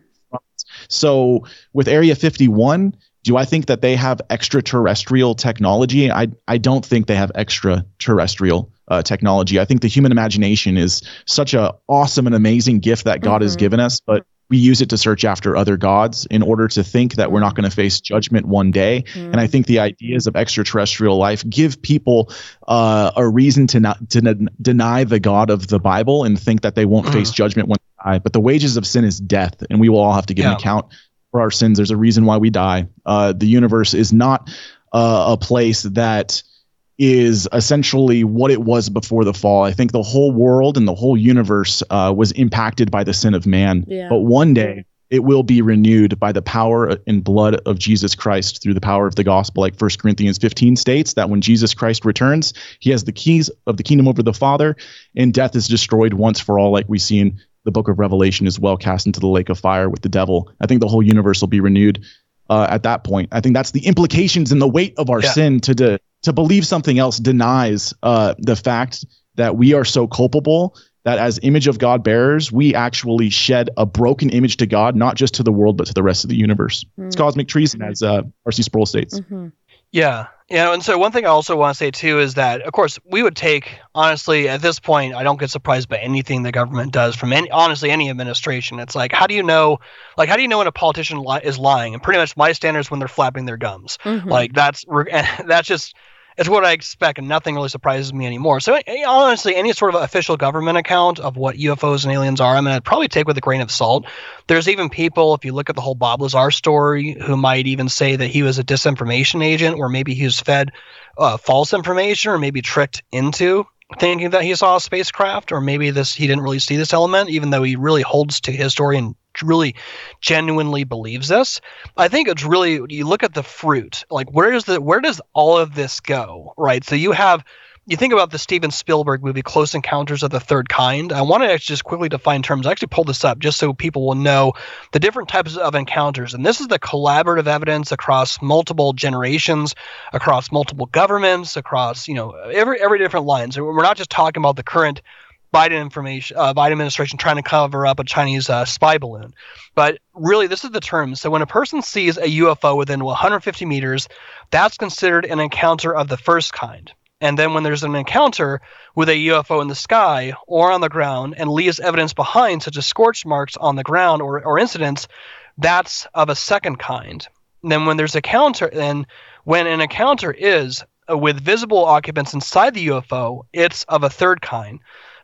So with Area 51, do I think that they have extraterrestrial technology? I I don't think they have extraterrestrial uh, technology. I think the human imagination is such a awesome and amazing gift that God mm-hmm. has given us, but we use it to search after other gods in order to think that we're not going to face judgment one day. Mm-hmm. And I think the ideas of extraterrestrial life give people uh, a reason to not to n- deny the God of the Bible and think that they won't mm. face judgment one day. But the wages of sin is death, and we will all have to give yeah. an account for our sins. There's a reason why we die. Uh, the universe is not uh, a place that is essentially what it was before the fall. I think the whole world and the whole universe uh, was impacted by the sin of man. Yeah. But one day it will be renewed by the power and blood of Jesus Christ through the power of the gospel. Like 1 Corinthians 15 states that when Jesus Christ returns, he has the keys of the kingdom over the Father, and death is destroyed once for all, like we see in the book of Revelation is well cast into the lake of fire with the devil. I think the whole universe will be renewed uh, at that point. I think that's the implications and the weight of our yeah. sin to de- to believe something else denies uh, the fact that we are so culpable that as image of God bearers, we actually shed a broken image to God, not just to the world, but to the rest of the universe. Mm-hmm. It's cosmic treason, as uh, R.C. Sproul states. Mm-hmm. Yeah, you know, and so one thing I also want to say too is that, of course, we would take honestly at this point. I don't get surprised by anything the government does from any honestly any administration. It's like how do you know, like how do you know when a politician li- is lying? And pretty much my standard is when they're flapping their gums. Mm-hmm. Like that's that's just it's what I expect, and nothing really surprises me anymore. So eh, honestly, any sort of official government account of what UFOs and aliens are, I'm going to probably take with a grain of salt. There's even people, if you look at the whole Bob Lazar story, who might even say that he was a disinformation agent, or maybe he was fed uh, false information, or maybe tricked into thinking that he saw a spacecraft, or maybe this he didn't really see this element, even though he really holds to his story and really genuinely believes this. I think it's really you look at the fruit, like where does the where does all of this go, right? So you have you think about the Steven Spielberg movie Close Encounters of the Third Kind. I want to just quickly define terms. I actually pulled this up just so people will know the different types of encounters. And this is the collaborative evidence across multiple generations, across multiple governments, across, you know, every every different lines. We're not just talking about the current Biden information, uh, Biden administration trying to cover up a Chinese uh, spy balloon. But really, this is the term. So when a person sees a UFO within 150 meters, that's considered an encounter of the first kind. And then when there's an encounter with a UFO in the sky or on the ground and leaves evidence behind, such as scorch marks on the ground or, or incidents, that's of a second kind. And then when there's a counter, then when an encounter is uh, with visible occupants inside the UFO, it's of a third kind.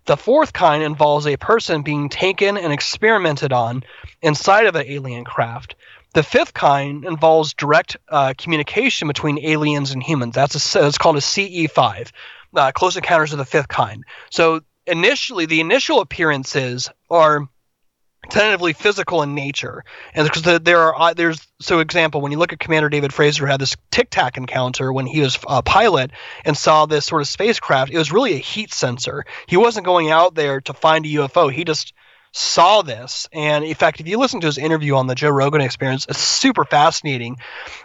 The fourth kind involves a person being taken and experimented on inside of an alien craft. The fifth kind involves direct uh, communication between aliens and humans. That's a, it's called a CE5, uh, Close Encounters of the Fifth Kind. So initially, the initial appearances are tentatively physical in nature. And because the, there are uh, there's so example when you look at commander david fravor had this tic tac encounter when he was a pilot and saw this sort of spacecraft it was really a heat sensor. He wasn't going out there to find a ufo he just saw this. And in fact, if you listen to his interview on the Joe Rogan experience, it's super fascinating.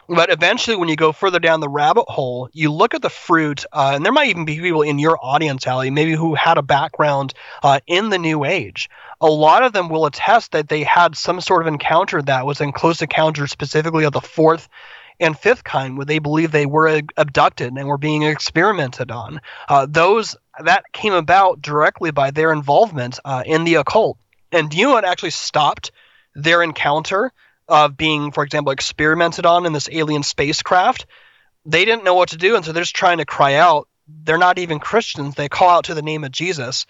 But eventually, when you go further down the rabbit hole, you look at the fruit, uh, and there might even be people in your audience, Allie, maybe who had a background uh, in the New Age. A lot of them will attest that they had some sort of encounter that was in close encounter, specifically of the fourth and fifth kind, where they believe they were abducted and were being experimented on. Uh, those that came about directly by their involvement uh, in the occult. And do you know what actually stopped their encounter of being, for example, experimented on in this alien spacecraft? They didn't know what to do, and so they're just trying to cry out. They're not even Christians. They call out to the name of Jesus.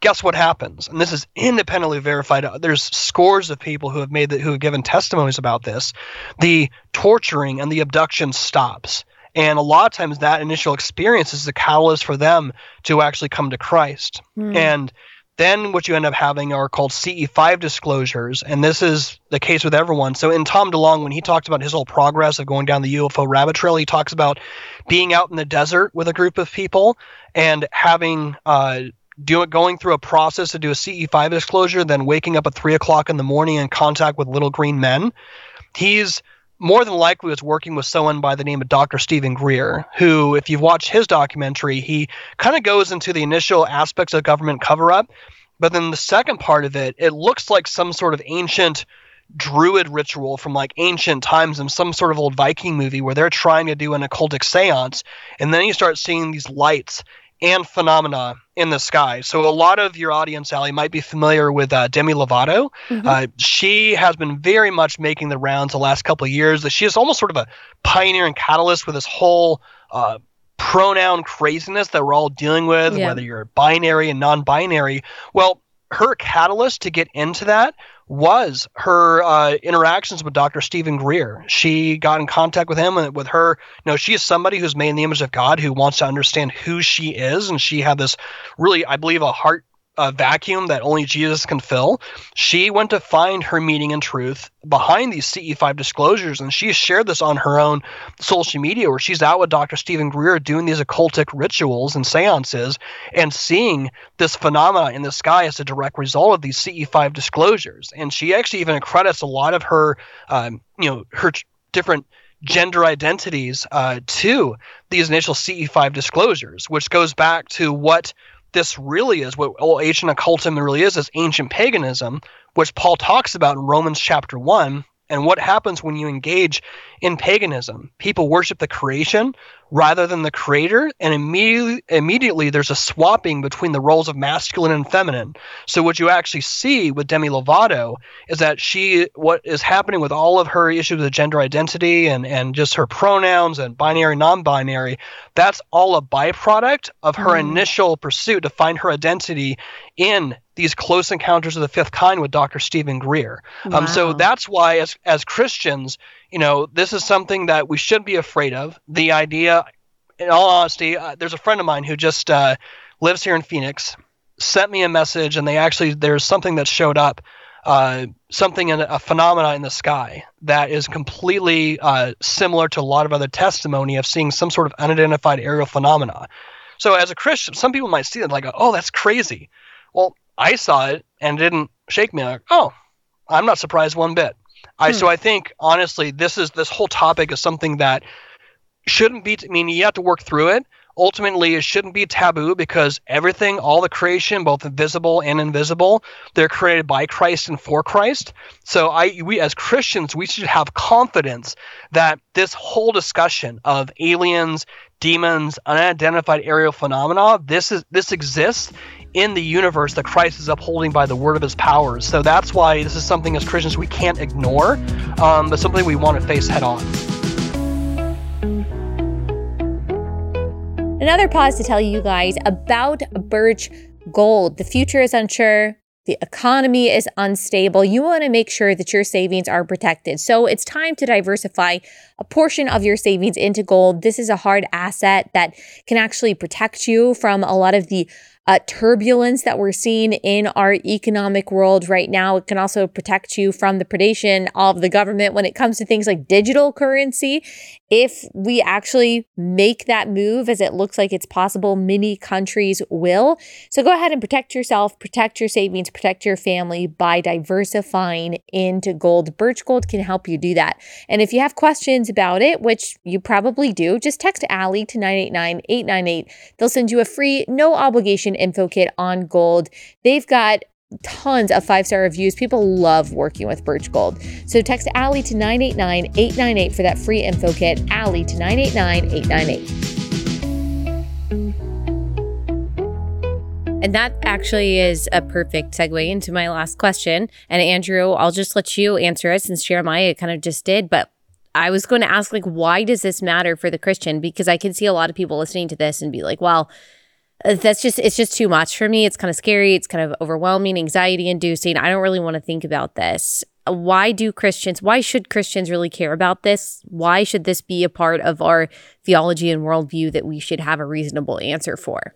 guess what happens? And this is independently verified. There's scores of people who have made that who have given testimonies about this. The torturing and the abduction stops. And a lot of times that initial experience is the catalyst for them to actually come to Christ. Mm. And then what you end up having are called CE5 disclosures, and this is the case with everyone. So in Tom DeLonge, when he talks about his whole progress of going down the UFO rabbit trail, he talks about being out in the desert with a group of people and having uh, going through a process to do a CE5 disclosure, then waking up at three o'clock in the morning in contact with little green men. He's more than likely was working with someone by the name of Dr. Steven Greer, who, if you've watched his documentary, he kind of goes into the initial aspects of government cover up. But then the second part of it, it looks like some sort of ancient druid ritual from like ancient times in some sort of old Viking movie where they're trying to do an occultic seance. And then you start seeing these lights and phenomena in the sky. So a lot of your audience, Allie, might be familiar with uh, Demi Lovato. Mm-hmm. Uh, she has been very much making the rounds the last couple of years. She is almost sort of a pioneer and catalyst with this whole uh, pronoun craziness that we're all dealing with, yeah. whether you're binary and non-binary. Well, her catalyst to get into that was her uh, interactions with Dr. Steven Greer. She got in contact with him and with her. You know, she is somebody who's made in the image of God who wants to understand who she is, and she had this really, I believe, a heart a vacuum that only Jesus can fill. She went to find her meaning and truth behind these CE5 disclosures, and she shared this on her own social media where she's out with Dr. Steven Greer doing these occultic rituals and seances and seeing this phenomena in the sky as a direct result of these CE5 disclosures. And she actually even accredits a lot of her, um, you know, her different gender identities uh, to these initial CE5 disclosures, which goes back to what this really is what well, ancient occultism really is is ancient paganism which paul talks about in romans chapter 1 and what happens when you engage in paganism people worship the creation rather than the creator and immediately immediately there's a swapping between the roles of masculine and feminine so what you actually see with demi lovato is that she what is happening with all of her issues of gender identity and and just her pronouns and binary non-binary that's all a byproduct of her mm. initial pursuit to find her identity in these close encounters of the fifth kind with Dr. Steven Greer. Wow. Um, so that's why, as as Christians, you know, this is something that we should be afraid of. The idea, in all honesty, uh, there's a friend of mine who just uh, lives here in Phoenix, sent me a message, and they actually there's something that showed up, uh, something in a phenomena in the sky that is completely uh, similar to a lot of other testimony of seeing some sort of unidentified aerial phenomena. So as a Christian, some people might see it like, oh, that's crazy. Well, I saw it and it didn't shake me. Like, oh, I'm not surprised one bit. I hmm. so I think honestly, this is this whole topic is something that shouldn't be. I mean, you have to work through it. Ultimately, it shouldn't be taboo because everything, all the creation, both visible and invisible, they're created by Christ and for Christ. So, I we as Christians, we should have confidence that this whole discussion of aliens, demons, unidentified aerial phenomena, this is this exists in the universe that Christ is upholding by the word of his powers. So that's why this is something as Christians we can't ignore, um, but something we want to face head on. Another pause to tell you guys about Birch Gold. The future is unsure. The economy is unstable. You want to make sure that your savings are protected. So it's time to diversify a portion of your savings into gold. This is a hard asset that can actually protect you from a lot of the uh, turbulence that we're seeing in our economic world right now. It can also protect you from the predation of the government when it comes to things like digital currency. If we actually make that move, as it looks like it's possible, many countries will. So go ahead and protect yourself, protect your savings, protect your family by diversifying into gold. Birch Gold can help you do that. And if you have questions about it, which you probably do, just text Allie to 989 898. They'll send you a free, no obligation info kit on gold. They've got tons of five star reviews. People love working with Birch Gold. So text Allie to 989 898 for that free info kit. Allie to 989 898. And that actually is a perfect segue into my last question. And Andrew, I'll just let you answer it since Jeremiah kind of just did. But I was going to ask, like, why does this matter for the Christian? Because I can see a lot of people listening to this and be like, well, Uh, that's just it's just too much for me. It's kind of scary. It's kind of overwhelming, anxiety inducing. I don't really want to think about this. Uh, why do Christians? Why should Christians really care about this? Why should this be a part of our theology and worldview that we should have a reasonable answer for?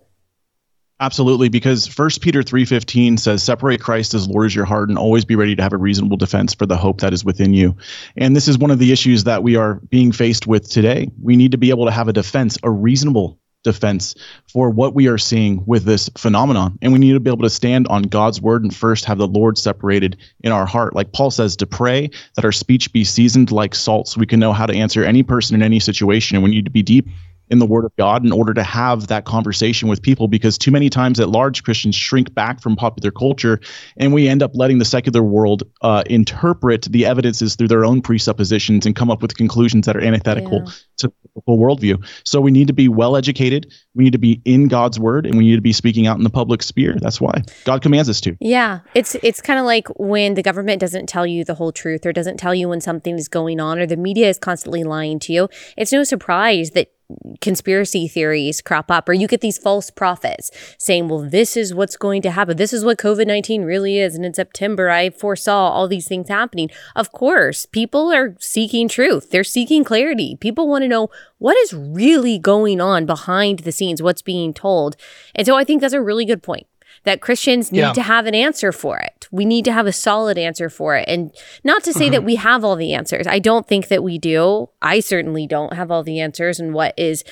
Absolutely, because First Peter three fifteen says, "Separate Christ as Lord as your heart, and always be ready to have a reasonable defense for the hope that is within you." And this is one of the issues that we are being faced with today. We need to be able to have a defense, a reasonable defense for what we are seeing with this phenomenon. And we need to be able to stand on God's word and first have the Lord separated in our heart. Like Paul says, to pray that our speech be seasoned like salt so we can know how to answer any person in any situation. And we need to be deep in the Word of God in order to have that conversation with people because too many times at large Christians shrink back from popular culture and we end up letting the secular world uh, interpret the evidences through their own presuppositions and come up with conclusions that are antithetical yeah. to the worldview. So we need to be well educated, we need to be in God's Word, and we need to be speaking out in the public sphere. That's why God commands us to. Yeah, it's it's kind of like when the government doesn't tell you the whole truth or doesn't tell you when something is going on or the media is constantly lying to you. It's no surprise that conspiracy theories crop up or you get these false prophets saying well this is what's going to happen. This is what covid-19 really is. And in september i foresaw all these things happening. Of course people are seeking truth. They're seeking clarity. People want to know what is really going on behind the scenes what's being told. And so i think that's a really good point that Christians need yeah. to have an answer for it. We need to have a solid answer for it. And not to say mm-hmm. that we have all the answers. I don't think that we do. I certainly don't have all the answers and what is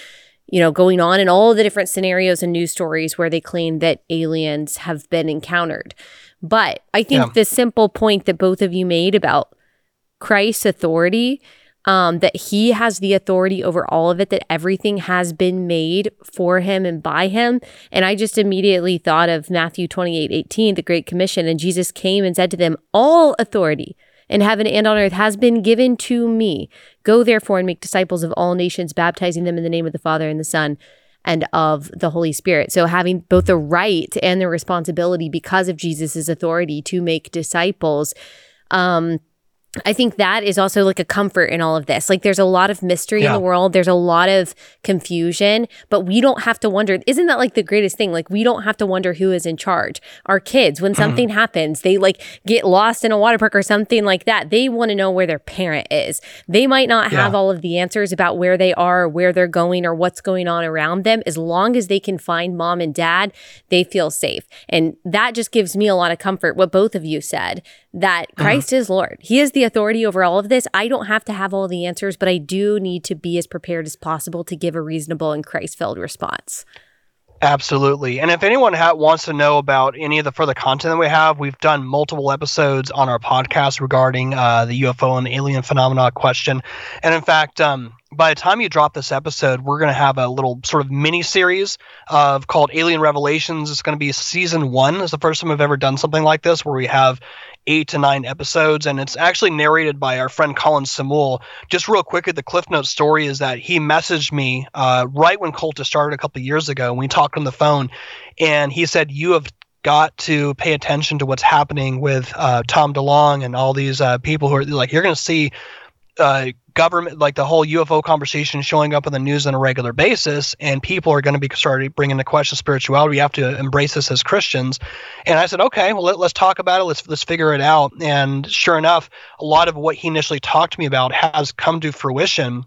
you know going on in all the different scenarios and news stories where they claim that aliens have been encountered. But I think yeah. the simple point that both of you made about Christ's authority um, that he has the authority over all of it, that everything has been made for him and by him. And I just immediately thought of Matthew 28 18, the Great Commission. And Jesus came and said to them, All authority in heaven and on earth has been given to me. Go therefore and make disciples of all nations, baptizing them in the name of the Father and the Son and of the Holy Spirit. So having both the right and the responsibility because of Jesus's authority to make disciples. Um, I think that is also like a comfort in all of this. Like there's a lot of mystery yeah. in the world, there's a lot of confusion, but we don't have to wonder. Isn't that like the greatest thing? Like we don't have to wonder who is in charge. Our kids, when mm-hmm. something happens, they like get lost in a water park or something like that. They want to know where their parent is. They might not have yeah. all of the answers about where they are, where they're going, or what's going on around them. As long as they can find mom and dad, they feel safe. And that just gives me a lot of comfort, what both of you said, that mm-hmm. Christ is Lord. He is the the authority over all of this. I don't have to have all the answers, but I do need to be as prepared as possible to give a reasonable and Christ filled response. Absolutely. And if anyone ha- wants to know about any of the further content that we have, we've done multiple episodes on our podcast regarding uh, the UFO and alien phenomena question. And in fact, um, by the time you drop this episode, we're going to have a little sort of mini series of called Alien Revelations. It's going to be season one. It's the first time we've ever done something like this, where we have eight to nine episodes, and it's actually narrated by our friend Colin Samuel. Just real quickly, the Cliff Note story is that he messaged me uh, right when Cultish started a couple years ago, and we talked on the phone, and he said, "You have got to pay attention to what's happening with uh, Tom DeLonge and all these uh, people who are like, you're going to see uh, government, like the whole UFO conversation showing up in the news on a regular basis, and people are going to be starting bringing the question of spirituality. We have to embrace this as Christians. And I said, okay, well, let, us talk about it. Let's let's figure it out. And sure enough, a lot of what he initially talked to me about has come to fruition.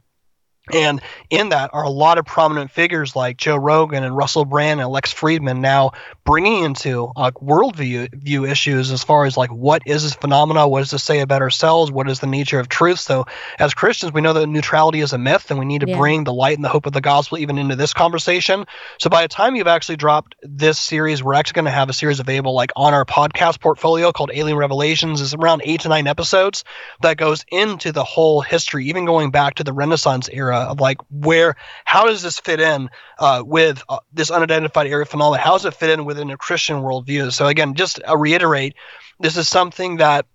And in that are a lot of prominent figures like Joe Rogan and Russell Brand and Lex Fridman now bringing into worldview view issues as far as like what is this phenomena, what does this say about ourselves, what is the nature of truth. So as Christians, we know that neutrality is a myth, and we need to yeah. bring the light and the hope of the gospel even into this conversation. So by the time you've actually dropped this series, we're actually going to have a series available like on our podcast portfolio called Alien Revelations. It's around eight to nine episodes that goes into the whole history, even going back to the Renaissance era of like where how does this fit in uh, with uh, this unidentified aerial phenomena? How does it fit in within a Christian worldview? So again, just to reiterate, this is something that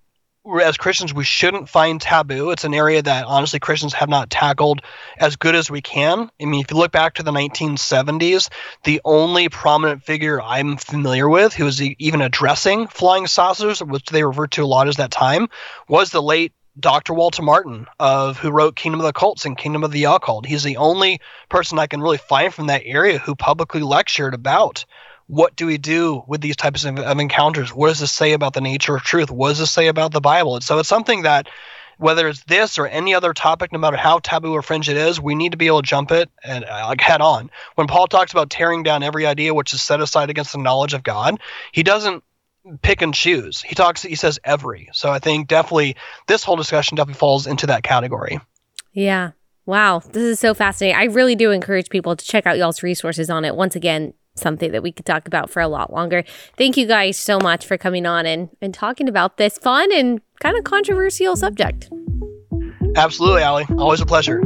as Christians we shouldn't find taboo. It's an area that honestly Christians have not tackled as good as we can. I mean, if you look back to the 1970s, the only prominent figure I'm familiar with who was even addressing flying saucers, which they referred to a lot as that time, was the late Dr. Walter Martin of who wrote Kingdom of the Cults and Kingdom of the Occult. He's the only person I can really find from that area who publicly lectured about what do we do with these types of, of encounters? What does this say about the nature of truth? What does this say about the Bible? And so it's something that whether it's this or any other topic, no matter how taboo or fringe it is, we need to be able to jump it and uh, like head on. When Paul talks about tearing down every idea which is set aside against the knowledge of God, he doesn't pick and choose. He talks he says every. So I think definitely this whole discussion definitely falls into that category. Yeah. Wow, this is so fascinating. I really do encourage people to check out y'all's resources on it. Once again, something that we could talk about for a lot longer. Thank you guys so much for coming on and, and talking about this fun and kind of controversial subject. Absolutely, Allie. Always a pleasure.